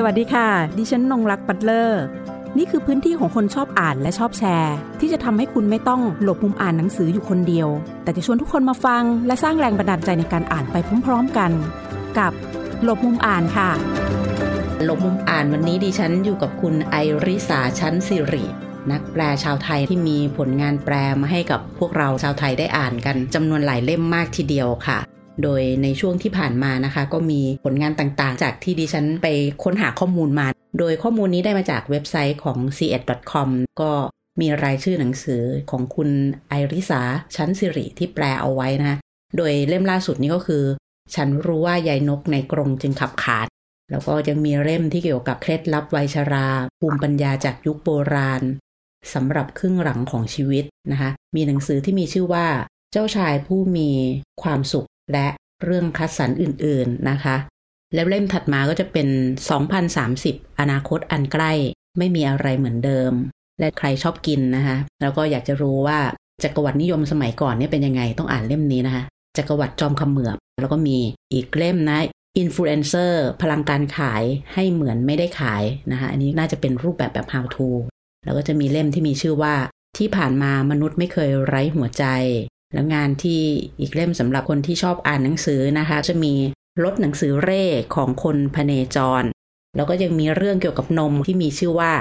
สวัสดีค่ะ ดิฉันนงรักปัตเลอร์ นี่คือพื้นที่ของคนชอบอ่านและชอบแชร์ ที่จะทำให้คุณไม่ต้องหลบมุมอ่านหนังสืออยู่คนเดียว แต่จะชวนทุกคนมาฟัง และสร้างแรงบันดาลใจในการอ่านไปพร้อมๆกัน กับหลบมุมอ่านค่ะ หลบมุมอ่านวันนี้ดิฉันอยู่กับคุณไอริสาชั้นสิรินักแปลชาวไทยที่มีผลงานแปลมาให้กับพวกเราชาวไทยได้อ่านกันจำนวนหลายเล่มมากทีเดียวค่ะ โดยในช่วงที่ผ่านมานะคะ ก็มีผลงานต่างๆ จากที่ดิฉันไปค้นหาข้อมูลมา โดยข้อมูลนี้ได้มาจากเว็บไซต์ของ c 1 c o m ก็มีรายชื่อหนังสือของคุณไอริสาชั้นสิริที่แปลเอาไว้นะ โดยเล่มล่าสุดนี้ก็คือ ฉันรู้ว่ายายนกในกรงจึงขับขาด แล้วก็ยังมีเล่มที่เกี่ยวกับเคล็ดลับวัยชรา ภูมิปัญญาจากยุคโบราณสำหรับครึ่งหลังของชีวิตนะคะ มีหนังสือที่มีชื่อว่า เจ้าชายผู้มีความสุข และเรื่องคัดสรรอื่นๆนะคะ แล้วเล่มถัดมาก็จะเป็น 2030 อนาคตอันใกล้ ไม่มีอะไรเหมือนเดิม และใครชอบกินนะคะ แล้วก็อยากจะรู้ว่าจักรวรรดินิยมสมัยก่อนเนี่ยเป็นยังไงต้องอ่านเล่มนี้นะคะจักรวรรดิจอมขมือบ แล้วก็มีอีกเล่มนะอินฟลูเอนเซอร์พลังการขายให้เหมือนไม่ได้ขายนะคะอันนี้น่าจะเป็นรูปแบบแบบ how to แล้วก็จะมีเล่มที่มีชื่อว่าที่ผ่านมามนุษย์ไม่เคยไร้หัวใจ แล้วงานที่อีกเล่มสำหรับคนที่ชอบอ่านหนังสือนะคะ จะมีรถหนังสือเร่ของคนพเนจร แล้วก็ยังมีเรื่องเกี่ยวกับนมที่มีชื่อว่า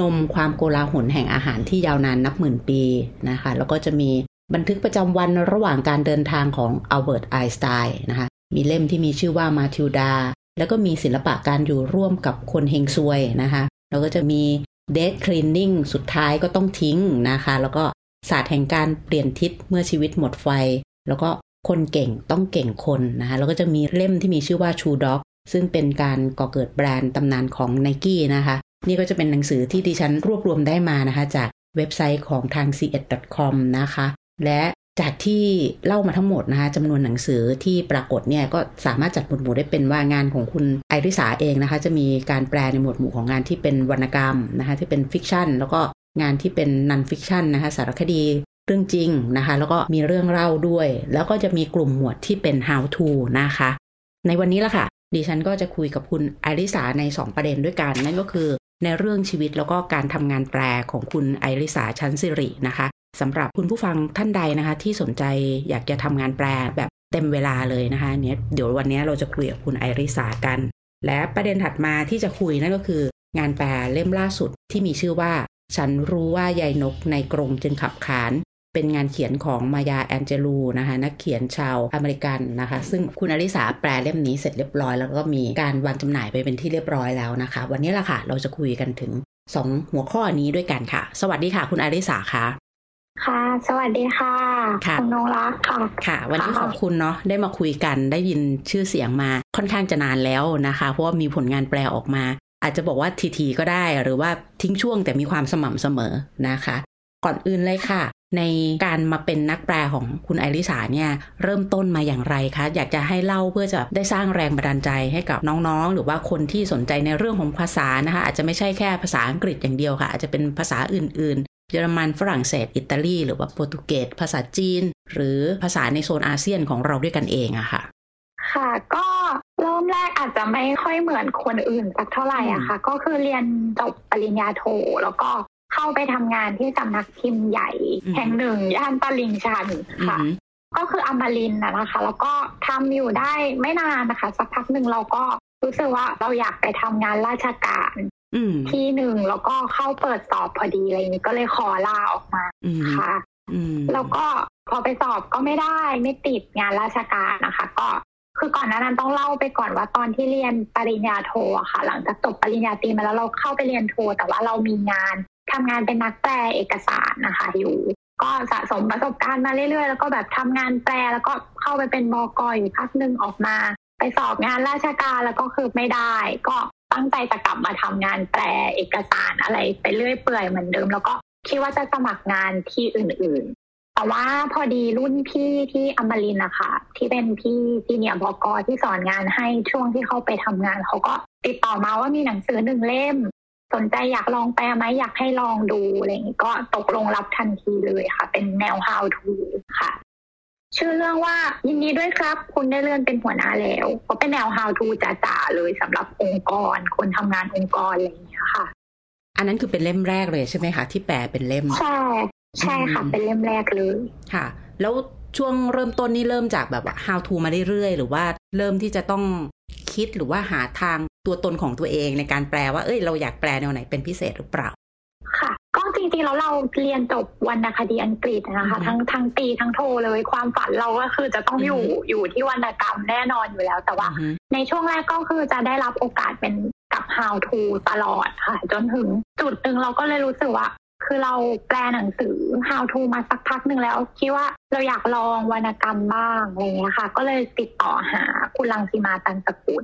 นมความโกลาหลแห่งอาหารที่ยาวนานนับหมื่นปีนะคะ แล้วก็จะมีบันทึกประจำวันระหว่างการเดินทางของอัลเบิร์ตไอน์สไตน์นะคะ มีเล่มที่มีชื่อว่ามาทิลดา แล้วก็มีศิลปะการอยู่ร่วมกับคนเฮงซวยนะคะ แล้วก็จะมี Death Cleaning สุดท้ายก็ต้องทิ้งนะคะ แล้วก็ ศาสตร์แห่งการเปลี่ยนทิศเมื่อชีวิตหมดไฟ แล้วก็คนเก่งต้องเก่งคนนะคะแล้วก็จะมีเล่มที่มีชื่อว่า Shoe Dog ซึ่งเป็นการก่อเกิดแบรนด์ตำนานของ n i กี้นะคะ นี่ก็จะเป็นหนังสือที่ดิฉันรวบรวมได้มานะคะ จากเว็บไซต์ของทาง SE-ED com นะคะ และจากที่เล่ามาทั้งหมดนะคะจำนวนหนังสือที่ปรากฏเนี่ยก็สามารถจัดหมวดหมู่ได้เป็นว่างานของคุณไอริสาเองนะคะ จะมีการแปลในหมวดหมู่ของงานที่เป็นวรรณกรรมนะคะ ที่เป็น fiction แล้วก็ งานที่เป็น non-fiction นะคะสารคดีเรื่องจริงนะคะ แล้วก็มีเรื่องเล่าด้วย แล้วก็จะมีกลุ่มหมวดที่เป็น how to นะคะ ในวันนี้ละค่ะ ดิฉันก็จะคุยกับคุณไอริสาใน 2 ประเด็นด้วยกัน นั่นก็คือ ในเรื่องชีวิตแล้วก็การทำงานแปลของคุณไอริสาชั้นศิรินะคะสำหรับคุณผู้ฟังท่านใดนะคะ ที่สนใจอยากจะทำงานแปลแบบเต็มเวลาเลยนะคะเนี่ยเดี๋ยววันนี้เราจะคุยกับคุณไอริสากัน และประเด็นถัดมาที่จะคุยนั่นก็คือ งานแปลเล่มล่าสุดที่มีชื่อว่า ฉันรู้ว่ายายนกในกรงจึงขับขานเป็นงานเขียนของมายาแอนเจลูนะคะนักเขียนชาวอเมริกันนะคะ ซึ่งคุณอริสาแปลเล่มนี้เสร็จเรียบร้อย แล้วก็มีการวางจำหน่ายไปเป็นที่เรียบร้อยแล้วนะคะ วันนี้ละค่ะเราจะคุยกันถึง 2 หัวข้อนี้ด้วยกันค่ะ สวัสดีค่ะ คุณอริสาค่ะค่ะ สวัสดีค่ะค่ะณนงรักค่ะ ค่ะ วันนี้ขอบคุณเนาะ ได้มาคุยกัน ได้ยินชื่อเสียงมาค่อนข้างจะนานแล้วนะคะ เพราะว่ามีผลงานแปลออกมา อาจจะบอกว่าทีๆก็ได้หรือว่าทิ้งช่วงแต่มีความสม่ำเสมอนะคะ ก่อนอื่นเลยค่ะ ในการมาเป็นนักแปลของคุณไอริสาเนี่ยเริ่มต้นมาอย่างไรคะ อยากจะให้เล่าเพื่อจะได้สร้างแรงบันดาลใจให้กับน้องๆ หรือว่าคนที่สนใจในเรื่องของภาษานะคะ อาจจะไม่ใช่แค่ภาษาอังกฤษอย่างเดียวค่ะ อาจจะเป็นภาษาอื่นๆเยอรมันฝรั่งเศส อิตาลี หรือว่าโปรตุเกสภาษาจีน หรือภาษาในโซนอาเซียนของเราด้วยกันเองอะค่ะ ค่ะก็ กอาจจะไม่ค่อยเหมือนคนอื่นสักเท่าไหร่อะค่ะ ก็คือเรียนจบปริญญาโทแล้วก็เข้าไปทำงานที่สำนักพิมพ์ใหญ่อืมแห่งหนึ่งย่านตลิ่งชันอืค่ะมก็คืออมรินทร์นะนะคะ แล้วก็ทำอยู่ได้ไม่นานนะคะ สักพักหนึ่งเราก็รู้สึกว่าเราอยากไปทำงานราชการอืมที่หนึ่งแล้วก็เข้าเปิดสอบพอดีอะไรอย่างนี้ก็เลยขอลาออกมาอืมค่ะอืมแล้วก็พอไปสอบก็ไม่ได้ไม่ติดงานราชการนะคะ ก็ คือก่อนหน้านั้นต้องเล่าไปก่อนว่าตอนที่เรียนปริญญาโทอะค่ะ หลังจากจบปริญญาตรีมาแล้วเราเข้าไปเรียนโท แต่ว่าเรามีงานทำงานเป็นนักแปลเอกสารนะคะอยู่ ก็สะสมประสบการณ์มาเรื่อยๆ แล้วก็แบบทำงานแปลแล้วก็เข้าไปเป็นบกอยู่พักหนึ่งออกมา ไปสอบงานราชการแล้วก็คือไม่ได้ ก็ตั้งใจจะกลับมาทำงานแปลเอกสารอะไรไปเรื่อยเปื่อยเหมือนเดิม แล้วก็คิดว่าจะสมัครงานที่อื่น แต่ว่าพอดีรุ่นพี่ที่อมรินทร์นะคะที่เป็นพี่ซีเนียร์บกที่สอนงานให้ช่วงที่เขาไปทำงานเขาก็ติดต่อมาว่ามีหนังสือหนึ่งเล่ม สนใจอยากลองแปลไหมอยากให้ลองดูอะไรอย่างนี้ก็ตกลงรับทันทีเลยค่ะ เป็นแนว how to ค่ะ ชื่อเรื่องว่ายินดีด้วยครับ คุณได้เลื่อนเป็นหัวหน้าแล้วเพราะเป็นแนว how to จ๋าๆเลยสำหรับองค์กร คนทำงานองค์กรอะไรอย่างเงี้ยค่ะ อันนั้นคือเป็นเล่มแรกเลยใช่ไหมคะที่แปลเป็นเล่มใช่ ใช่ค่ะ เป็นเล่มแรกเลยค่ะ แล้วช่วงเริ่มต้นนี่เริ่มจากแบบว่า how to มาเรื่อยๆ หรือว่าเริ่มที่จะต้องคิดหรือว่าหาทางตัวตนของตัวเองในการแปลว่า เอ้ย เราอยากแปลแนวไหนเป็นพิเศษหรือเปล่า ค่ะ ก็จริงๆแล้วเราเรียนจบวรรณคดีอังกฤษนะคะอือฮึทั้งทั้งตีทั้งโทเลย ความฝันเราก็คือจะต้องอยู่อือฮึอยู่ที่วรรณกรรมแน่นอนอยู่แล้ว แต่ว่าอือฮึในช่วงแรกก็คือจะได้รับโอกาสเป็นกับ how to ตลอดค่ะ จนถึงจุดหนึ่งเราก็เลยรู้สึกว่า คือเราแปลหนังสือ how to มาสักพักหนึ่งแล้ว คิดว่าเราอยากลองวรรณกรรมบ้างอะไรเงี้ยค่ะ ก็เลยติดต่อหาคุณลังสีมาตันสกุล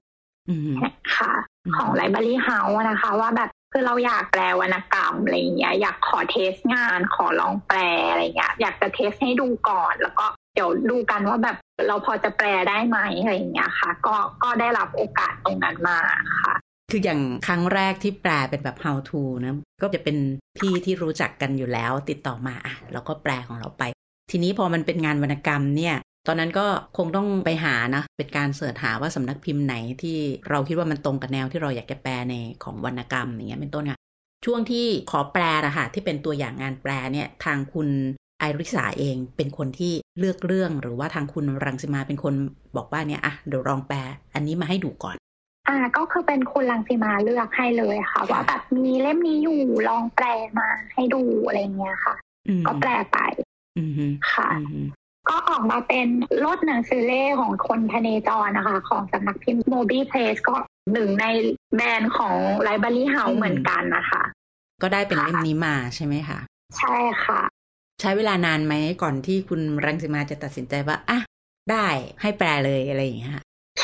อืมค่ะอืมของไลบรารีเฮาส์นะคะ ว่าแบบคือเราอยากแปลวรรณกรรมอะไรเงี้ยอยากขอเทสงานขอลองแปลอะไรเงี้ยอยากจะเทสให้ดูก่อน แล้วก็เดี๋ยวดูกันว่าแบบเราพอจะแปลได้ไหมอะไรเงี้ยค่ะ ก็ก็ได้รับโอกาสตรงนั้นมาค่ะ คืออย่างครั้งแรกที่แปลเป็นแบบ how to นะก็จะเป็นพี่ที่รู้จักกันอยู่แล้ว ติดต่อมาอะเราก็แปลของเราไป ทีนี้พอมันเป็นงานวรรณกรรมเนี่ยตอนนั้นก็คงต้องไปหานะ เป็นการเสิร์ชหาว่าสำนักพิมพ์ไหนที่เราคิดว่ามันตรงกับแนวที่เราอยากจะแปลในของวรรณกรรมอย่างเงี้ยเป็นต้นค่ะช่วงที่ขอแปลนะคะที่เป็นตัวอย่างงานแปลเนี่ยทางคุณไอริสาเองเป็นคนที่เลือกเรื่องหรือว่าทางคุณรังสิมาเป็นคนบอกว่าเนี่ยอะเดี๋ยวลองแปล อันนี้มาให้ดูก่อน อ่าก็คือเป็นคุณลังสีมาเลือกให้เลยค่ะ ว่าแบบมีเล่มนี้อยู่ลองแปลมาให้ดูอะไรเงี้ยค่ะอืมก็แปลไปอืมฮึค่ะอืมฮึก็ออกมาเป็นรถหนังสือเล่ของคนทเนจรนะคะ ของสำนักพิมพ์โมบีเพลสก็หนึ่งในแบรนด์ของไลบรารีเฮาเหมือนกันนะคะ ก็ได้เป็นเล่มนี้มาใช่ไหมคะใช่ค่ะ ใช้เวลานานไหมก่อนที่คุณรังสิมาจะตัดสินใจว่าอะได้ให้แปลเลยอะไรอย่างเงี้ย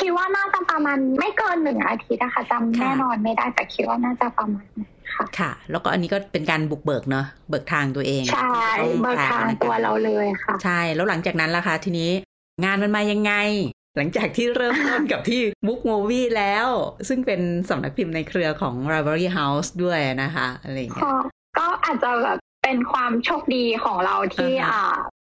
ค่ะคิดว่าน่าจะประมาณไม่เกินหนึ่งอาทิตย์นะคะจำค่ะแน่นอนไม่ได้แต่คิดว่าน่าจะประมาณนั้นค่ะค่ะ แล้วก็อันนี้ก็เป็นการบุกเบิกเนาะเบิกทางตัวเองใช่ที่เบิอกแปลทางนะตัวคะเราเลยค่ะ ใช่แล้วหลังจากนั้นล่ะคะทีนี้งานมันมายังไง หลังจากที่เริ่มต้นกับที่ Book Movie แล้ว ซึ่งเป็นสำนักพิมพ์ในเครือของ Library House ด้วยนะคะอะไรอย่างเงี้ยค่ะก็อาจจะแบบเป็นความโชคดีของเราที่อ่าฮะอ่า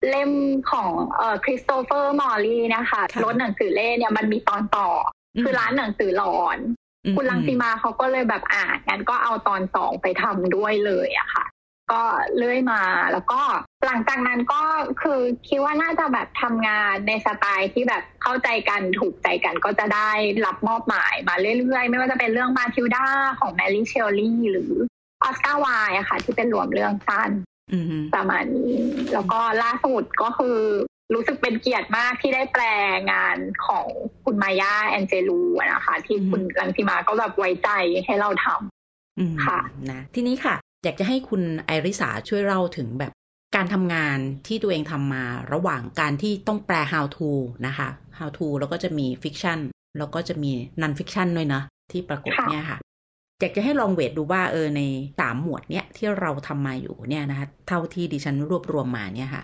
เล่มของเอ่อคริสโตเฟอร์มอลลี่นะคะค่ะรถหนังสือเล่เนี่ยมันมีตอนต่ออคือร้านหนังสือหลอนอืมคุณลังสีมาเขาก็เลยแบบอ่านงั้นก็เอาตอนสองไปทำด้วยเลยอะค่ะ ก็เลื่อยมาแล้วก็หลังจากนั้นก็คือคิดว่าน่าจะแบบทำงานในสไตล์ที่แบบเข้าใจกันถูกใจกันก็จะได้รับมอบหมายมาเรื่อยๆ ไม่ว่าจะเป็นเรื่องมาทิลดาของแมรี่เชลลี่หรือออสการ์ไวน์อะค่ะ ที่เป็นรวมเรื่องสั้นอืมฮึ ประมาณนี้แล้วก็ล่าสุดก็คือ รู้สึกเป็นเกียรติมากที่ได้แปลงานของคุณมายาแอนเจลูอะนะคะ ที่คุณลังสิมาก็แบบไว้ใจให้เราทำอืมค่ะนะทีนี้ค่ะ อยากจะให้คุณไอริสาช่วยเล่าถึงแบบการทำงานที่ตัวเองทำมาระหว่างการที่ต้องแปล how to นะคะ how to แล้วก็จะมี fiction แล้วก็จะมี non fiction ด้วยนะที่ปรากฏค่ะเนี่ยค่ะ อยากจะให้ลองเวทดูว่าเออในสามหมวดเนี่ยที่เราทำมาอยู่เนี่ยนะคะเท่าที่ดิฉันรวบรวมมาเนี่ยค่ะ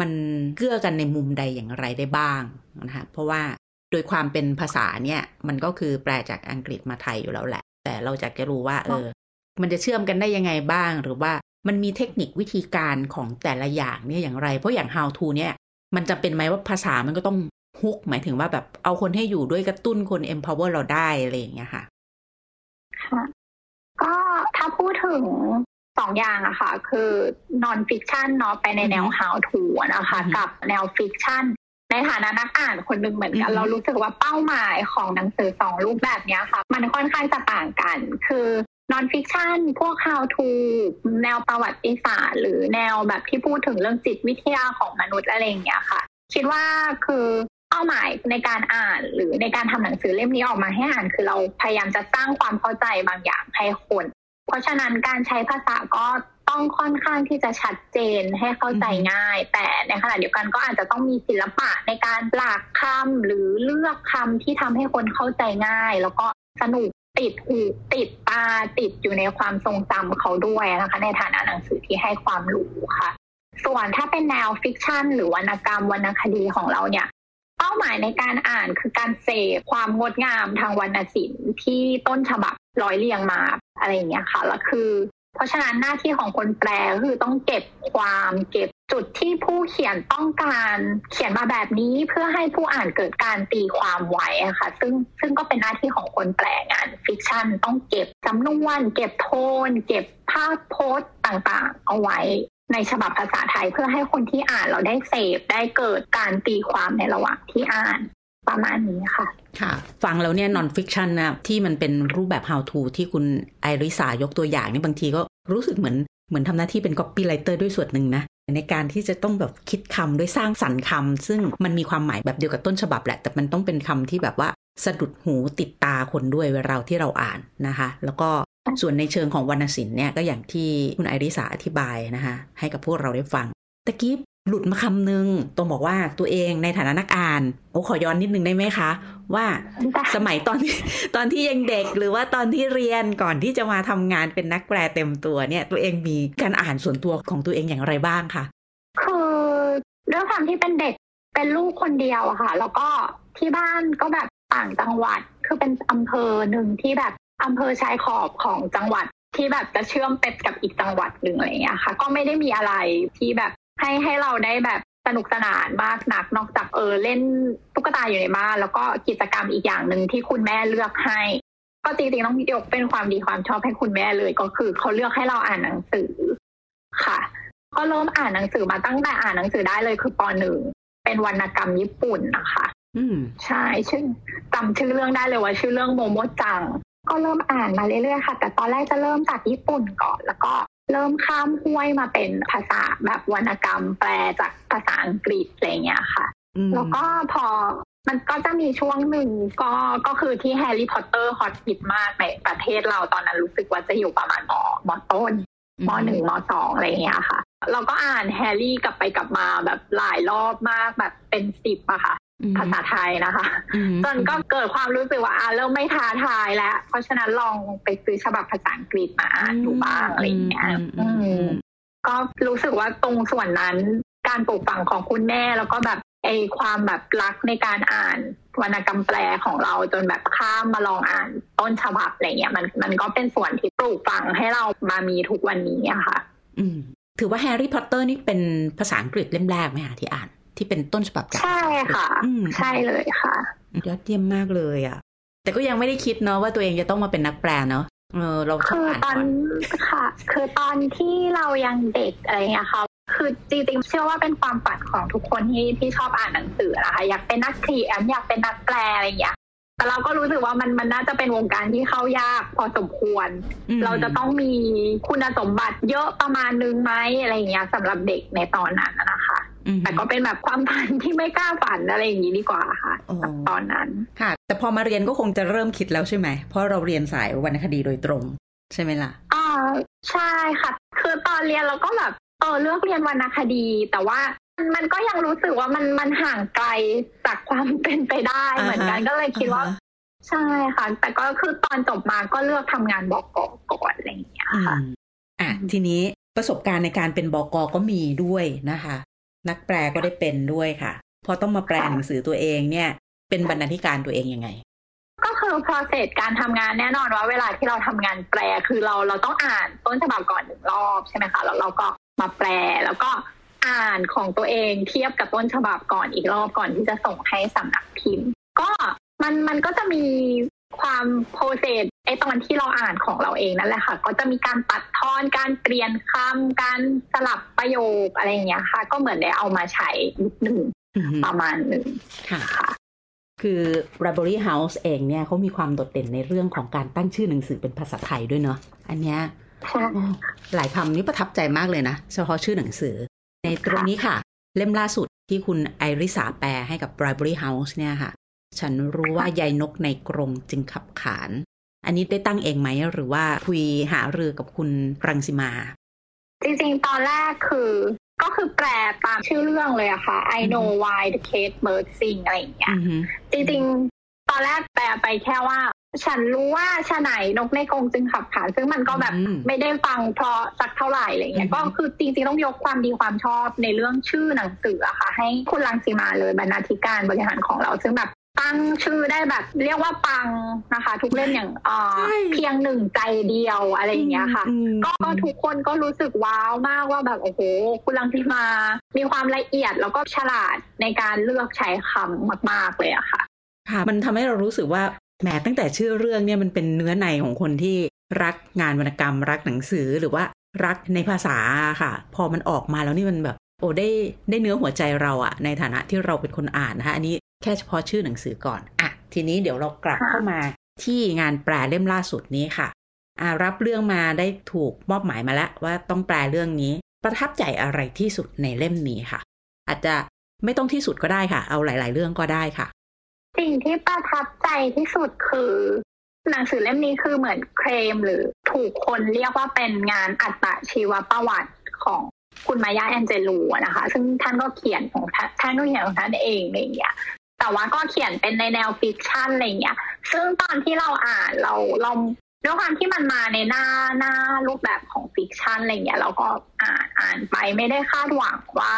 มันเกื้อกันในมุมใดอย่างไรได้บ้างนะคะเพราะว่าโดยความเป็นภาษาเนี่ยมันก็คือแปลจากอังกฤษมาไทยอยู่แล้วแหละ แต่เราอยากจะรู้ว่า เออ มันจะเชื่อมกันได้ยังไงบ้าง หรือว่ามันมีเทคนิควิธีการของแต่ละอย่างเนี่ยอย่างไร เพราะอย่าง how to เนี่ยมันจะเป็นไหมว่าภาษามันก็ต้องฮุกหมายถึงว่าแบบเอาคนให้อยู่ด้วยกระตุ้นคน empower เราได้อะไรอย่างเงี้ยค่ะ ค่ะก็ถ้าพูดถึงสองอย่างอะค่ะ คือ non fiction เนาะไปในแนวอือฮึ how to อะนะคะอือฮึกับแนว fiction ในฐานะนักอ่านคนหนึ่งเหมือนกันอือฮึเรารู้สึกว่าเป้าหมายของหนังสือสองรูปแบบเนี้ยค่ะ มันค่อนข้างจะต่างกัน คือ non fiction พวก how to แนวประวัติศาสตร์ หรือแนวแบบที่พูดถึงเรื่องจิตวิทยาของมนุษย์อะไรอย่างเงี้ยค่ะ คิดว่าคือ เป้าหมายในการอ่านหรือในการทำหนังสือเล่มนี้ออกมาให้อ่าน คือเราพยายามจะสร้างความเข้าใจบางอย่างให้คน เพราะฉะนั้นการใช้ภาษาก็ต้องค่อนข้างที่จะชัดเจนให้เข้าใจง่าย แต่ในขณะเดียวกันก็อาจจะต้องมีศิลปะในการหลากคำหรือเลือกคำที่ทำให้คนเข้าใจง่าย แล้วก็สนุกติดหูติดตาติดอยู่ในความทรงจำเขาด้วยนะคะ ในฐานะหนังสือที่ให้ความรู้ค่ะ ส่วนถ้าเป็นแนวฟิกชันหรือวรรณกรรมวรรณคดีของเราเนี่ยาหมายในการอ่านคือการเสพความงดงามทางวรรณศิลป์ที่ต้นฉบับร้อยเรียงมาอะไรอย่างเงี้ยค่ะแล้วคือ เพราะฉะนั้นหน้าที่ของคนแปลคือต้องเก็บความเก็บจุดที่ผู้เขียนต้องการเขียนมาแบบนี้เพื่อให้ผู้อ่านเกิดการตีความไว้อะค่ะ ซึ่งซึ่งก็เป็นหน้าที่ของคนแปลงาน fiction ต้องเก็บสำนวนเก็บโทน เก็บภาพโพสต์ต่างๆ เอาไว้ ในฉบับภาษาไทยเพื่อให้คนที่อ่านเราได้เสพได้เกิดการตีความในระหว่างที่อ่านประมาณนี้ค่ะ ค่ะ ฟังแล้วเนี่ย non-fiction นะที่มันเป็นรูปแบบ how to ที่คุณไอริสายกตัวอย่างนี่บางทีก็รู้สึกเหมือนเหมือนทำหน้าที่เป็น copywriter ด้วยส่วนหนึ่งนะในการที่จะต้องแบบคิดคำด้วยสร้างสรรค์คำซึ่งมันมีความหมายแบบเดียวกับต้นฉบับแหละ แต่มันต้องเป็นคำที่แบบว่าสะดุดหูติดตาคนด้วยเวลาที่เราอ่านนะคะ แล้วก็ ส่วนในเชิงของวรรณศิลป์เนี่ยก็อย่างที่คุณไอริสาอธิบายนะคะให้กับพวกเราได้ฟังตะกี้หลุดมาคำหนึ่งตรงบอกว่าตัวเองในฐานะนักอ่าน โอ้ขอย้อนนิดนึงได้ไหมคะ ว่าสมัยตอนที่ตอนที่ยังเด็กหรือว่าตอนที่เรียนก่อนที่จะมาทำงานเป็นนักแปลเต็มตัวเนี่ย ตัวเองมีการอ่านส่วนตัวของตัวเองอย่างไรบ้างคะคือเรื่องความที่เป็นเด็กเป็นลูกคนเดียวอะค่ะ แล้วก็ที่บ้านก็แบบต่างจังหวัดคือเป็นอำเภอหนึ่งที่แบบ อำเภอชายขอบของจังหวัดที่แบบจะเชื่อมเป็ดกับอีกจังหวัดหนึ่งอะไรเงี้ยค่ะ ก็ไม่ได้มีอะไรที่แบบให้ให้เราได้แบบสนุกสนานมากนักนอกจากเออเล่นตุ๊กตาอยู่ในบ้านแล้วก็กิจกรรมอีกอย่างหนึ่งที่คุณแม่เลือกให้ ก็จริงๆต้องยกเป็นความดีความชอบให้คุณแม่เลยก็คือเขาเลือกให้เราอ่านหนังสือค่ะ ก็เริ่มอ่านหนังสือมาตั้งแต่อ่านหนังสือได้เลยคือปหนึ่งเป็นวรรณกรรมญี่ปุ่นนะคะ อืมใช่ชื่อจำชื่อเรื่องได้เลยว่า ชื่อเรื่องโมโมจัง ก็เริ่มอ่านมาเรื่อยๆค่ะ แต่ตอนแรกจะเริ่มจากญี่ปุ่นก่อน แล้วก็เริ่มข้ามห้วยมาเป็นภาษาแบบวรรณกรรม แปลจากภาษาอังกฤษอะไรเงี้ยค่ะ แล้วก็พอมันก็จะมีช่วงหนึ่งก็ก็คือที่แฮร์รี่พอตเตอร์ฮอตฮิตมากในประเทศเราตอนนั้นรู้สึกว่าจะอยู่ประมาณมมต้นมหนึ่งมสองอะไรเงี้ยค่ะ เราก็อ่านแฮร์รี่กลับไปกลับมาแบบหลายรอบมากแบบเป็นสิบอะค่ะ ภาษาไทยนะคะจนก็เกิดความรู้สึกว่าอ่าเริ่มไม่ท้าทายแล้ว เพราะฉะนั้นลองไปซื้อฉบับภาษาอังกฤษมาอ่านดูบ้างอะไรอย่างเงี้ยก็รู้สึกว่าตรงส่วนนั้นการปลูกฝังของคุณแม่แล้วก็แบบไอความแบบรักในการอ่านวรรณกรรมแปลของเราจนแบบข้ามมาลองอ่านต้นฉบับอะไรเงี้ยมันมันก็เป็นส่วนที่ปลูกฝังให้เรามามีทุกวันนี้อะค่ะ อืม ถือว่าแฮร์รี่พอตเตอร์นี่เป็นภาษาอังกฤษเล่มแรกไหมคะที่อ่าน ที่เป็นต้นฉบับจากใช่ค่ะ ใช่เลยค่ะยอดเยี่ยมมากเลยอะ แต่ก็ยังไม่ได้คิดเนาะว่าตัวเองจะต้องมาเป็นนักแปลเนาะเออเราคือตอนค่ะ คือตอนที่เรายังเด็กอะไรเงี้ยค่ะคือจริงๆเชื่อว่าเป็นความฝันของทุกคนที่ที่ชอบอ่านหนังสือนะคะอยากเป็นนักเขียนอยากเป็นนักแปลอะไรอย่างเงี้ยแต่เราก็รู้สึกว่ามันมันน่าจะเป็นวงการที่เข้ายากพอสมควร เราจะต้องมีคุณสมบัติเยอะประมาณนึงไหมอะไรอย่างเงี้ยสำหรับเด็กในตอนนั้นนะคะ แต่ก็เป็นแบบความฝันที่ไม่กล้าฝันอะไรอย่างนี้ดีกว่าค่ะตอนนั้นค่ะ แต่พอมาเรียนก็คงจะเริ่มคิดแล้วใช่ไหม เพราะเราเรียนสายวรรณคดีโดยตรง ใช่ไหมล่ะอ่าใช่ค่ะ คือตอนเรียนเราก็แบบเออเลือกเรียนวรรณคดี แต่ว่ามันก็ยังรู้สึกว่ามันมันห่างไกลจากความเป็นไปได้เหมือนกันก็เลยคิดว่า ใช่ค่ะ แต่ก็คือตอนจบมาก็เลือกทำงานบอกก่อนอะไรอย่างเงี้ยค่ะอะทีนี้ประสบการณ์ในการเป็นบอกก็มีด้วยนะคะ นักแปลก็ได้เป็นด้วยค่ะ พอต้องมาแปลหนังสือตัวเองเนี่ย เป็นบรรณาธิการตัวเองยังไง ก็คือ process การทำงานแน่นอนว่าเวลาที่เราทำงานแปลคือเราเราต้องอ่านต้นฉบับก่อนหนึ่งรอบใช่ไหมคะแล้วเราก็มาแปลแล้วก็อ่านของตัวเองเทียบกับต้นฉบับก่อนอีกรอบก่อนที่จะส่งให้สำนักพิมพ์ ก็มันมันก็จะมี ความโปรเซสไอตอนที่เราอ่านของเราเองนั่นแหละค่ะ ก็จะมีการตัดทอนการเปลี่ยนคำการสลับประโยคอะไรอย่างเงี้ยค่ะ ก็เหมือนได้เอามาใช้นิดหนึ่งประมาณหนึ่งค่ะคือ Library House เองเนี่ยเขามีความโดดเด่นในเรื่องของการตั้งชื่อหนังสือเป็นภาษาไทยด้วยเนาะอันเนี้ยหลายคำนี้ประทับใจมากเลยนะ เฉพาะชื่อหนังสือ ในตรงนี้ค่ะ เล่มล่าสุดที่คุณไอริสาแปลให้กับ Library House เนี่ยค่ะ ฉันรู้ว่ายายนกในกรงจึงขับขาน อันนี้ได้ตั้งเองไหมหรือว่าคุยหารือกับคุณรังสิมา จริงๆ ตอนแรกคือก็คือแปลตามชื่อเรื่องเลยอะค่ะ I know why the cat bird sing อะไรอย่างเงี้ยจริงๆ ตอนแรกแปลไปแค่ว่า ฉันรู้ว่าชะไหนนกในกรงจึงขับขาน ซึ่งมันก็แบบไม่ได้ฟังเพราะสักเท่าไหร่อะไรเงี้ยก็คือจริงๆ ต้องยกความดีความชอบในเรื่องชื่อหนังสืออะค่ะ ให้คุณรังสีมาเลยบรรณาธิการบริหารของเรา ซึ่งแบบ ตั้งชื่อได้แบบเรียกว่าปังนะคะ ทุกเล่มอย่างเพียงหนึ่งใจเดียวอะไรอย่างเงี้ยค่ะ ก็ทุกคนก็รู้สึกว้าวมากว่าแบบโอ้โหคุณลังทิมา มีความละเอียดแล้วก็ฉลาดในการเลือกใช้คำมาก ๆเลยอะค่ะ ค่ะมันทำให้เรารู้สึกว่าแหมตั้งแต่ชื่อเรื่องเนี่ยมันเป็นเนื้อในของคนที่รักงานวรรณกรรม รักหนังสือหรือว่ารักในภาษาค่ะ พอมันออกมาแล้วนี่มันแบบ โอ้ได้ได้เนื้อหัวใจเราอะในฐานะที่เราเป็นคนอ่านนะคะอันนี้ แค่เฉพาะชื่อหนังสือก่อนอะทีนี้เดี๋ยวเรากลับเข้ามาที่งานแปลเล่มล่าสุดนี้ค่ะอ่ารับเรื่องมาได้ถูกมอบหมายมาแล้วว่าต้องแปลเรื่องนี้ ประทับใจอะไรที่สุดในเล่มนี้ค่ะ อาจจะไม่ต้องที่สุดก็ได้ค่ะ เอาหลาย ๆ เรื่องก็ได้ค่ะ สิ่งที่ประทับใจที่สุดคือ หนังสือเล่มนี้คือเหมือนเคลมหรือถูกคนเรียกว่าเป็นงานอัตชีวประวัติของคุณมายาแอนเจลูนะคะ ซึ่งท่านก็เขียนของท่านก็เขียนของท่านเองอะไรอย่างเงี้ย แต่ว่าก็เขียนเป็นในแนว fiction อะไรเงี้ย ซึ่งตอนที่เราอ่านเราเราด้วยความที่มันมาในหน้าหน้ารูปแบบของ fiction อะไรเงี้ยเราก็อ่านอ่านไปไม่ได้คาดหวังว่า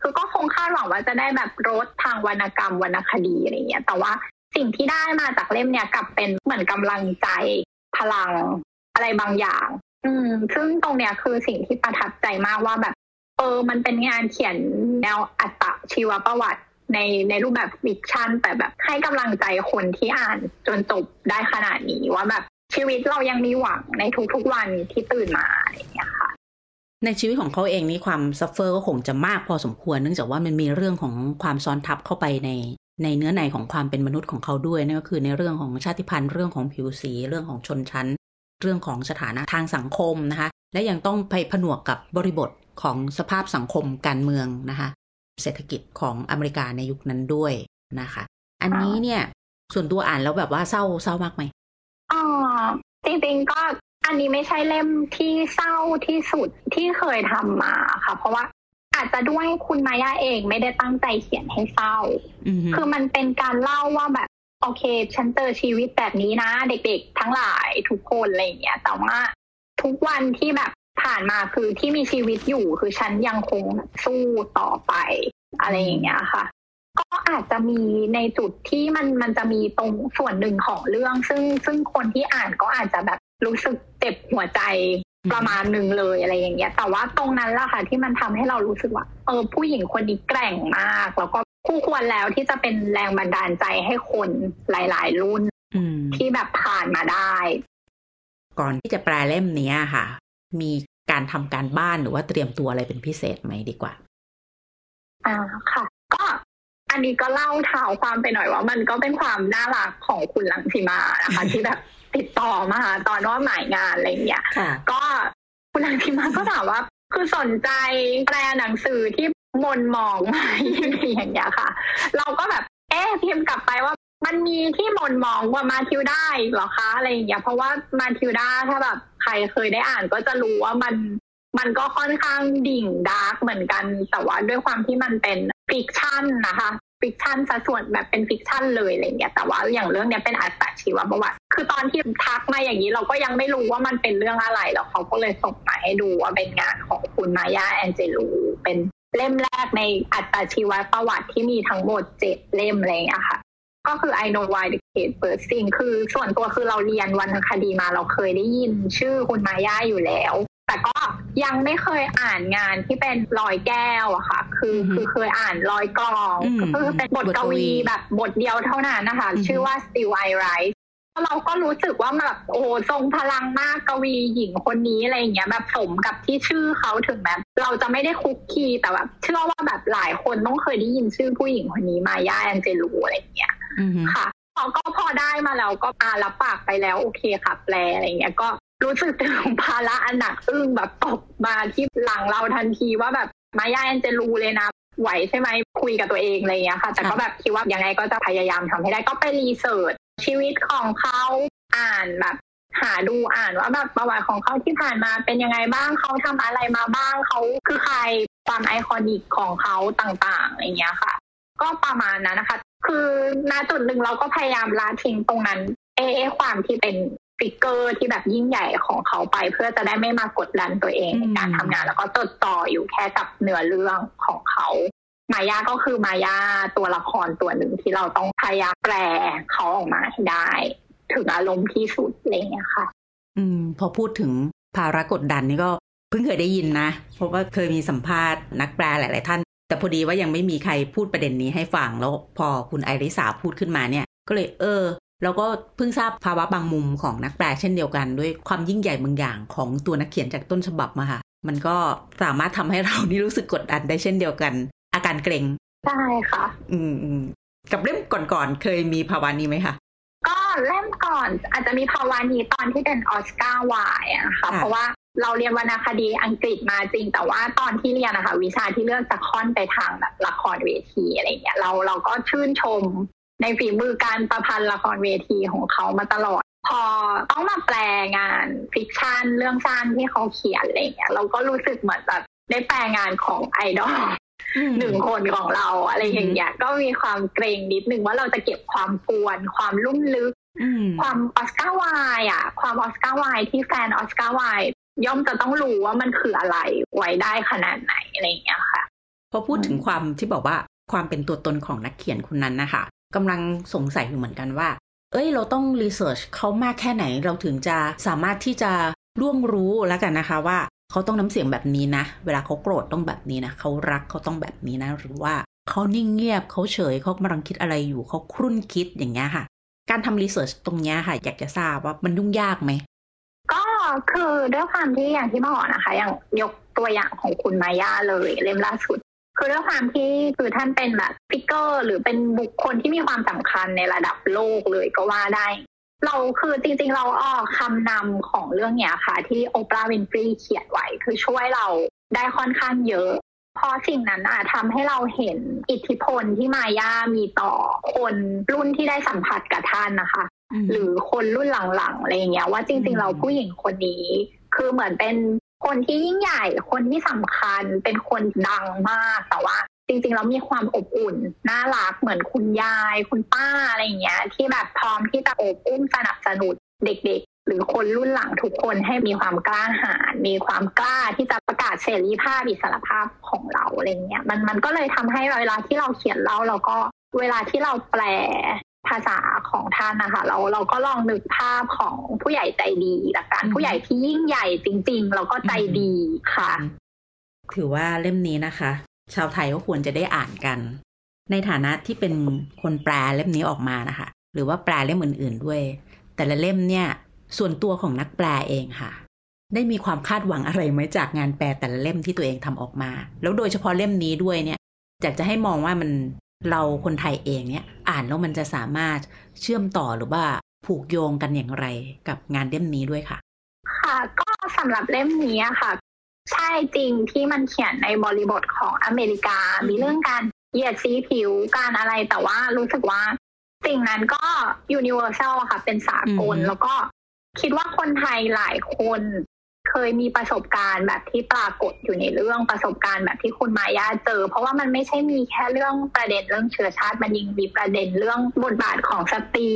คือก็คงคาดหวังว่าจะได้แบบรสทางวรรณกรรมวรรณคดีอะไรเงี้ย แต่ว่าสิ่งที่ได้มาจากเล่มเนี้ยกลับเป็นเหมือนกำลังใจพลังอะไรบางอย่าง อืม ซึ่งตรงเนี้ยคือสิ่งที่ประทับใจมากว่าแบบ เออ มันเป็นงานเขียนแนวอัตชีวประวัติ ในในรูปแบบ fiction แต่แบบให้กำลังใจคนที่อ่านจนจบได้ขนาดนี้ว่าแบบชีวิตเรายังมีหวังในทุกๆวันที่ตื่นมาอะไรอย่างเงี้ยค่ะ ในชีวิตของเขาเองนี่ความ suffer ก็คงจะมากพอสมควร เนื่องจากว่ามันมีเรื่องของความซ้อนทับเข้าไปในในเนื้อในของความเป็นมนุษย์ของเขาด้วยนั่นก็คือในเรื่องของชาติพันธุ์เรื่องของผิวสีเรื่องของชนชั้น เรื่องของสถานะทางสังคมนะคะ และยังต้องไปผนวกกับบริบทของสภาพสังคมการเมืองนะคะ เศรษฐกิจของอเมริกาในยุคนั้นด้วยนะคะ อันนี้เนี่ย ส่วนตัวอ่านแล้วแบบว่าเศร้าเศร้ามากไหมอ๋อจริงๆก็อันนี้ไม่ใช่เล่มที่เศร้าที่สุดที่เคยทำมาค่ะ เพราะว่าอาจจะด้วยคุณมายาเองไม่ได้ตั้งใจเขียนให้เศร้า คือมันเป็นการเล่าว่าแบบโอเค ฉันเจอชีวิตแบบนี้นะ เด็กๆ ทั้งหลายทุกคนอะไรอย่างเงี้ยแต่ว่าทุกวันที่แบบ ผ่านมาคือที่มีชีวิตอยู่คือฉันยังคงสู้ต่อไปอะไรอย่างเงี้ยค่ะ ก็อาจจะมีในจุดที่มันมันจะมีตรงส่วนหนึ่งของเรื่อง ซึ่งซึ่งคนที่อ่านก็อาจจะแบบรู้สึกเจ็บหัวใจประมาณหนึ่งเลยอะไรอย่างเงี้ย แต่ว่าตรงนั้นแหละค่ะ ที่มันทำให้เรารู้สึกว่า เออ ผู้หญิงคนนี้แกร่งมาก แล้วก็คู่ควรแล้วที่จะเป็นแรงบันดาลใจให้คนหลาย ๆ รุ่นที่แบบผ่านมาได้ ก่อนที่จะแปลเล่มนี้ค่ะ มีการทำการบ้านหรือว่าเตรียมตัวอะไรเป็นพิเศษไหมดีกว่า อ่าค่ะ ก็อันนี้ก็เล่าเท้าความไปหน่อยว่า มันก็เป็นความน่ารักของคุณลังสีมานะคะ ที่แบบติดต่อมาตอนว่าหมายงานอะไรเงี้ยก็คุณลังสีมาก็ถามว่าคือสนใจแปลหนังสือที่หม่นหมองไหมอย่างเงี้ยค่ะ เราก็แบบเอ๊ะพิมพ์กลับไปว่า มันมีที่หม่นหมองกว่ามาทิลด้าได้หรอคะอะไรอย่างเงี้ยเพราะว่ามาทิลด้าถ้าแบบใครเคยได้อ่านก็จะรู้ว่ามันมันก็ค่อนข้างดิ่ง dark เหมือนกัน แต่ว่าด้วยความที่มันเป็น fiction นะคะ fiction สัดส่วนแบบเป็น fiction เลยอะไรเงี้ยแต่ว่าอย่างเรื่องนี้เป็นอัตชีวประวัติ คือตอนที่ทักมาอย่างนี้เราก็ยังไม่รู้ว่ามันเป็นเรื่องอะไรแล้วเขาก็เลยส่งมาให้ดูว่าเป็นงานของคุณมายาแอนเจลูเป็นเล่มแรกในอัตชีวประวัติที่มีทั้งหมดเจ็ดเล่มเงี้ยค่ะ ก็คือ I know why the case burst สิ่งคือส่วนตัวคือเราเรียนวรรณคดีมาเราเคยได้ยินชื่อคุณมาย่าอยู่แล้ว แต่ก็ยังไม่เคยอ่านงานที่เป็นรอยแก้วอะค่ะ คือคือเคยอ่านรอยกลองก็คือเป็นบทกวีแบบบทเดียวเท่านั้นนะคะ ชื่อว่า Still I Rise เราก็รู้สึกว่าแบบโอ้ทรงพลังมากกวีหญิงคนนี้อะไรอย่างเงี้ยแบบสมกับที่ชื่อเขาถึงแบบเราจะไม่ได้คุกคีแต่แบบเชื่อว่าแบบหลายคนต้องเคยได้ยินชื่อผู้หญิงคนนี้มาย่าแอนเจลูอะไรอย่างเงี้ย ค่ะเขาก็พอได้มาแล้วก็อารับปากไปแล้วโอเคค่ะ แปลอะไรเงี้ยก็รู้สึกถึงภาระอันหนักอึ้งแบบตกมาที่หลังเราทันทีว่าแบบมายาแอนเจลูเลยนะไหวใช่ไหมคุยกับตัวเองอะไรเงี้ยค่ะ แต่ก็แบบคิดว่ายังไงก็จะพยายามทำให้ได้ก็ไป research ชีวิตของเขาอ่านแบบ หาดูอ่านว่าแบบประวัติของเขาที่ผ่านมาเป็นยังไงบ้างเขาทำอะไรมาบ้างเขาคือใครความ iconic ของเขาต่างๆอะไรเงี้ยค่ะ ก็ประมาณนั้นนะคะ คือณจุดหนึ่งเราก็พยายามละทิ้งตรงนั้นเอความที่เป็น figure ที่แบบยิ่งใหญ่ของเขาไป เพื่อจะได้ไม่มากดดันตัวเองในการทำงาน แล้วก็จดจ่ออยู่แค่กับเนื้อเรื่องของเขา มายาก็คือมายาตัวละครตัวหนึ่งที่เราต้องพยายามแปลเขาออกมาให้ได้ ถึงอารมณ์ที่สุดอะไรเงี้ยค่ะ อืม พอพูดถึงภาระกดดันนี่ก็เพิ่งเคยได้ยินนะ เพราะว่าเคยมีสัมภาษณ์นักแปลหลาย ๆ ท่าน แต่พอดีว่ายังไม่มีใครพูดประเด็นนี้ให้ฟังแล้วพอคุณไอริสาพูดขึ้นมาเนี่ย ก็เลยเออแล้วก็เพิ่งทราบภาวะบางมุมของนักแปลเช่นเดียวกันด้วยความยิ่งใหญ่บางอย่างของตัวนักเขียนจากต้นฉบับมาค่ะ มันก็สามารถทำให้เรานี่รู้สึกกดดันได้เช่นเดียวกัน อาการเกรงใช่ค่ะ อืมอืมกับเล่มก่อนๆเคยมีภาวะนี้ไหมคะก็เล่มก่อนอาจจะมีภาวะนี้ตอนที่เป็นออสการ์วายอะค่ะเพราะว่า เราเรียนวรรณคดีอังกฤษมาจริง แต่ว่าตอนที่เรียนนะคะวิชาที่เลือกจะค่อนไปทางแบบละครเวทีอะไรเงี้ยเราเราก็ชื่นชมในฝีมือการประพันธ์ละครเวทีของเขามาตลอด พอต้องมาแปลงานฟิกชันเรื่องสั้นที่เขาเขียนอะไรเงี้ยเราก็รู้สึกเหมือนแบบได้แปลงานของไอดอลหนึ่งคนของเราอะไรอย่างเงี้ยก็มีความเกรงนิดนึงว่าเราจะเก็บความปวนความลุ่มลึก ความออสการ์วายอะ ความออสการ์วายที่แฟนออสการ์วาย ย่อมจะต้องรู้ว่ามันคืออะไรไว้ได้ขนาดไหนอะไรอย่างเงี้ยค่ะพอพูดถึงความที่บอกว่าความเป็นตัวตนของนักเขียนคนนั้นนะคะกำลังสงสัยอยู่เหมือนกันว่า เอ้ย เราต้องรีเสิร์ชเขามากแค่ไหนเราถึงจะสามารถที่จะร่วงรู้แล้วกันนะคะว่าเขาต้องน้ำเสียงแบบนี้นะ เวลาเขาโกรธต้องแบบนี้นะเขารักเขาต้องแบบนี้นะ หรือว่าเขานิ่งเงียบเขาเฉยเขากำลังคิดอะไรอยู่เขาครุ่นคิดอย่างเงี้ยค่ะ การทำ research ตรงเนี้ยค่ะ อยากจะทราบว่ามันยุ่งยากไหม คือด้วยความที่อย่างที่บอกนะคะ อย่างยกตัวอย่างของคุณมายาเลยเล่มล่าสุด คือด้วยความที่คือท่านเป็นแบบ figure หรือเป็นบุคคลที่มีความสำคัญในระดับโลกเลยก็ว่าได้ เราคือจริงๆ เราออกคำนำของเรื่องเนี้ยค่ะ ที่โอปราห์วินฟรีเขียนไว้คือช่วยเราได้ค่อนข้างเยอะเพราะสิ่งนั้นอะทำให้เราเห็นอิทธิพลที่มาย่ามีต่อคนรุ่นที่ได้สัมผัสกับท่านนะคะ หรือคนรุ่นหลังๆอะไรเงี้ยว่าจริง ๆ เราผู้หญิงคนนี้ คือเหมือนเป็นคนที่ยิ่งใหญ่ คนที่สำคัญเป็นคนดังมาก แต่ว่าจริงๆแล้วมีความอบอุ่นน่ารักเหมือนคุณยาย คุณป้าอะไรเงี้ย ที่แบบพร้อมที่จะโอบอุ้มสนับสนุนเด็กๆ หรือคนรุ่นหลังทุกคนให้มีความกล้าหาญมีความกล้าที่จะประกาศเสรีภาพอิสรภาพของเราอะไรเงี้ยมันมันก็เลยทำให้เวลาที่เราเขียนเล่าเราก็เวลาที่เราแปล ภาษาของท่านนะคะ เราเราก็ลองนึกภาพของผู้ใหญ่ใจดีละกันผู้ใหญ่ที่ยิ่งใหญ่จริง ๆ แล้วก็ใจดีค่ะ ถือว่าเล่มนี้นะคะ ชาวไทยก็ควรจะได้อ่านกัน ในฐานะที่เป็นคนแปลเล่มนี้ออกมานะคะ หรือว่าแปลเล่มอื่น ๆด้วย แต่ละเล่มเนี่ย ส่วนตัวของนักแปลเองค่ะ ได้มีความคาดหวังอะไรไหมจากงานแปลแต่ละเล่มที่ตัวเองทำออกมา แล้วโดยเฉพาะเล่มนี้ด้วยเนี่ยอยากจะให้มองว่ามัน เราคนไทยเองเนี่ยอ่านแล้วมันจะสามารถเชื่อมต่อหรือว่าผูกโยงกันอย่างไรกับงานเล่มนี้ด้วยค่ะ ค่ะก็สำหรับเล่มนี้ค่ะ ใช่จริงที่มันเขียนในบริบทของอเมริกา มีเรื่องการเหยียดสีผิวการอะไรแต่ว่ารู้สึกว่าสิ่งนั้นก็ยูนิเวอร์แซลค่ะ เป็นสากล แล้วก็คิดว่าคนไทยหลายคน เคยมีประสบการณ์แบบที่ปรากฏอยู่ในเรื่องประสบการณ์แบบที่คุณมายาเจอ เพราะว่ามันไม่ใช่มีแค่เรื่องประเด็นเรื่องเชื้อชาติมันยังมีประเด็นเรื่องบทบาทของสตรี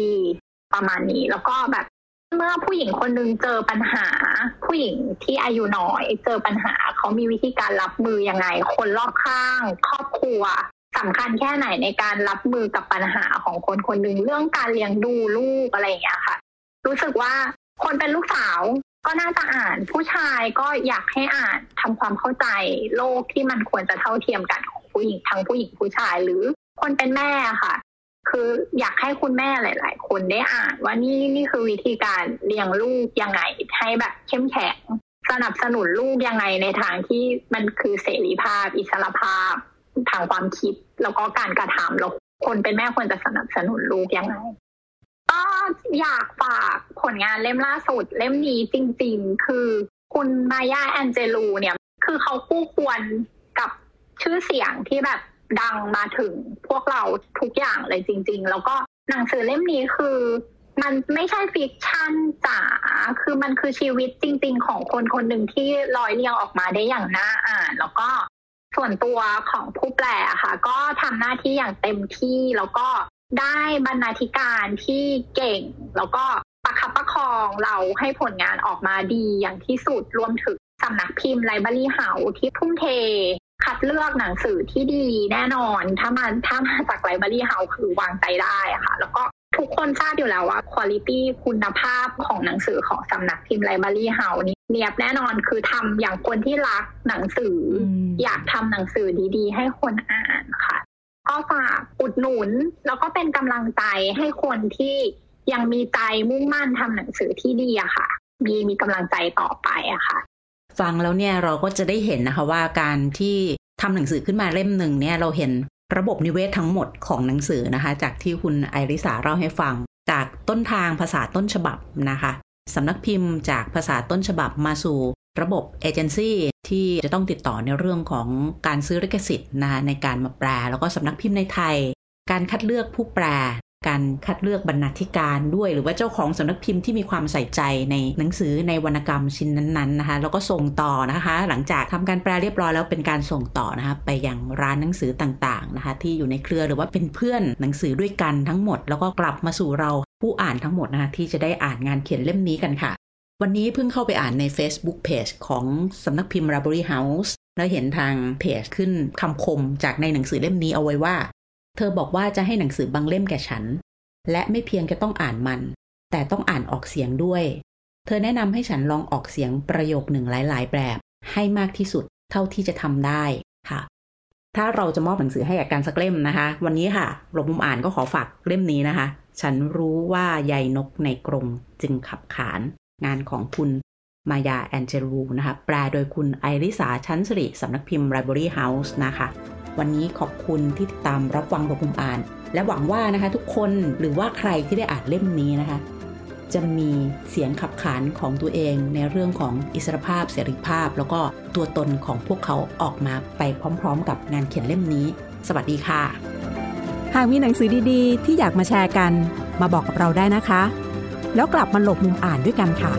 ประมาณนี้ แล้วก็แบบเมื่อผู้หญิงคนนึงเจอปัญหา ผู้หญิงที่อายุน้อยเจอปัญหาเขามีวิธีการรับมือยังไง คนรอบข้าง ครอบครัวสำคัญแค่ไหนในการรับมือกับปัญหาของคนคนหนึ่งเรื่องการเลี้ยงดูลูกอะไรอย่างเงี้ยค่ะ รู้สึกว่าคนเป็นลูกสาว ก็น่าจะอ่านผู้ชายก็อยากให้อ่านทำความเข้าใจโลกที่มันควรจะเท่าเทียมกันของผู้หญิงทั้งผู้หญิงผู้ชายหรือคนเป็นแม่ค่ะ คืออยากให้คุณแม่หลาย ๆ คนได้อ่านว่านี่นี่คือวิธีการเลี้ยงลูกยังไงให้แบบเข้มแข็งสนับสนุนลูกยังไงในทางที่มันคือเสรีภาพ อิสรภาพ ทางความคิดแล้วก็การกระทำแล้วคนเป็นแม่ควรจะสนับสนุนลูกยังไง อยากฝากผลงานเล่มล่าสุด เล่มนี้จริง ๆ คือคุณมายาแอนเจลูเนี่ย คือเขาคู่ควรกับชื่อเสียงที่แบบดังมาถึงพวกเราทุกอย่างเลยจริง ๆ แล้วก็หนังสือเล่มนี้คือ มันไม่ใช่ fiction จ๋าคือมันคือชีวิตจริง ๆ ของคนคนหนึ่งที่ร้อยเรียงออกมาได้อย่างน่าอ่าน แล้วก็ส่วนตัวของผู้แปลค่ะ ก็ทำหน้าที่อย่างเต็มที่แล้วก็ ได้บรรณาธิการที่เก่ง แล้วก็ประคับประคองเราให้ผลงานออกมาดีอย่างที่สุดรวมถึงสำนักพิมพ์ไลบรารีเฮาที่ทุ่มเท คัดเลือกหนังสือที่ดีแน่นอน ถ้ามาถ้ามาจากไลบรารีเฮาคือวางใจได้อะค่ะ แล้วก็ทุกคนทราบอยู่แล้วว่าคุณภาพคุณภาพของหนังสือของสำนักพิมพ์ไลบรารีเฮานี่เนียบแน่นอนคือทำอย่างคนที่รักหนังสือออยากทำหนังสือดีๆ ให้คนอ่านค่ะ ก็ฝากอุดหนุน แล้วก็เป็นกำลังใจให้คนที่ยังมีใจมุ่งมั่นทำหนังสือที่ดีอะค่ะ มีมีกำลังใจต่อไปอะค่ะ ฟังแล้วเนี่ยเราก็จะได้เห็นนะคะว่าการที่ทำหนังสือขึ้นมาเล่มหนึ่งเนี่ยเราเห็นระบบนิเวศทั้งหมดของหนังสือนะคะ จากที่คุณไอริสาเล่าให้ฟัง จากต้นทางภาษาต้นฉบับนะคะสำนักพิมพ์จากภาษาต้นฉบับมาสู่ ระบบเอเจนซี่ที่จะต้องติดต่อในเรื่องของการซื้อลิขสิทธิ์นะคะในการมาแปล แล้วก็สำนักพิมพ์ในไทย การคัดเลือกผู้แปล การคัดเลือกบรรณาธิการด้วย หรือว่าเจ้าของสำนักพิมพ์ที่มีความใส่ใจในหนังสือในวรรณกรรมชิ้นนั้นๆนะคะ แล้วก็ส่งต่อนะคะ หลังจากทำการแปลเรียบร้อยแล้วเป็นการส่งต่อนะคะไปยังร้านหนังสือต่างๆนะคะ ที่อยู่ในเครือหรือว่าเป็นเพื่อนหนังสือด้วยกันทั้งหมด แล้วก็กลับมาสู่เราผู้อ่านทั้งหมดนะคะที่จะได้อ่านงานเขียนเล่มนี้กันค่ะ วันนี้เพิ่งเข้าไปอ่านใน Facebook Page ของสำนักพิมพ์ r a b o r y House แล้วเห็นทางเพจขึ้นคำคมจากในหนังสือเล่มนี้เอาไว้ว่า เธอบอกว่าจะให้หนังสือบางเล่มแก่ฉัน และไม่เพียงแค่ต้องอ่านมัน แต่ต้องอ่านออกเสียงด้วย เธอแนะนำให้ฉันลองออกเสียงประโยคหนึ่งหลาย ๆ แบบ ให้มากที่สุดเท่าที่จะทำได้ค่ะ ถ้าเราจะมอบหนังสือให้กับการสักเล่มนะคะ วันนี้ค่ะหลบมุมอ่านก็ขอฝากเล่มนี้นะคะ ฉันรู้ว่าใยนกในกรงจึงขับขาน งานของคุณมายาแอนเจลูนะคะ แปลโดยคุณไอริสาชั้นสิริสำนักพิมพ์ Library House นะคะ วันนี้ขอบคุณที่ติดตามรับฟังหลบมุมอ่าน และหวังว่านะคะทุกคนหรือว่าใครที่ได้อ่านเล่มนี้นะคะ จะมีเสียงขับขานของตัวเองในเรื่องของอิสรภาพ เสรีภาพ แล้วก็ตัวตนของพวกเขาออกมาไปพร้อม ๆ กับงานเขียนเล่มนี้ สวัสดีค่ะ หากมีหนังสือดีๆ ที่อยากมาแชร์กัน มาบอกกับเราได้นะคะ แล้วกลับมาหลบมุมอ่านด้วยกันค่ะ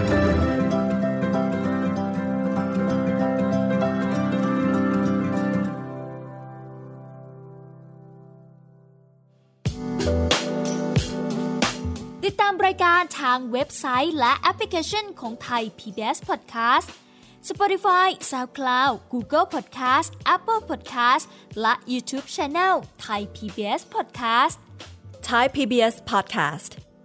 รายการทางเว็บไซต์และแอปพลิเคชันของไทย PBS Podcast Spotify SoundCloud Google Podcast Apple Podcast และ YouTube Channel Thai PBS Podcast Thai PBS Podcast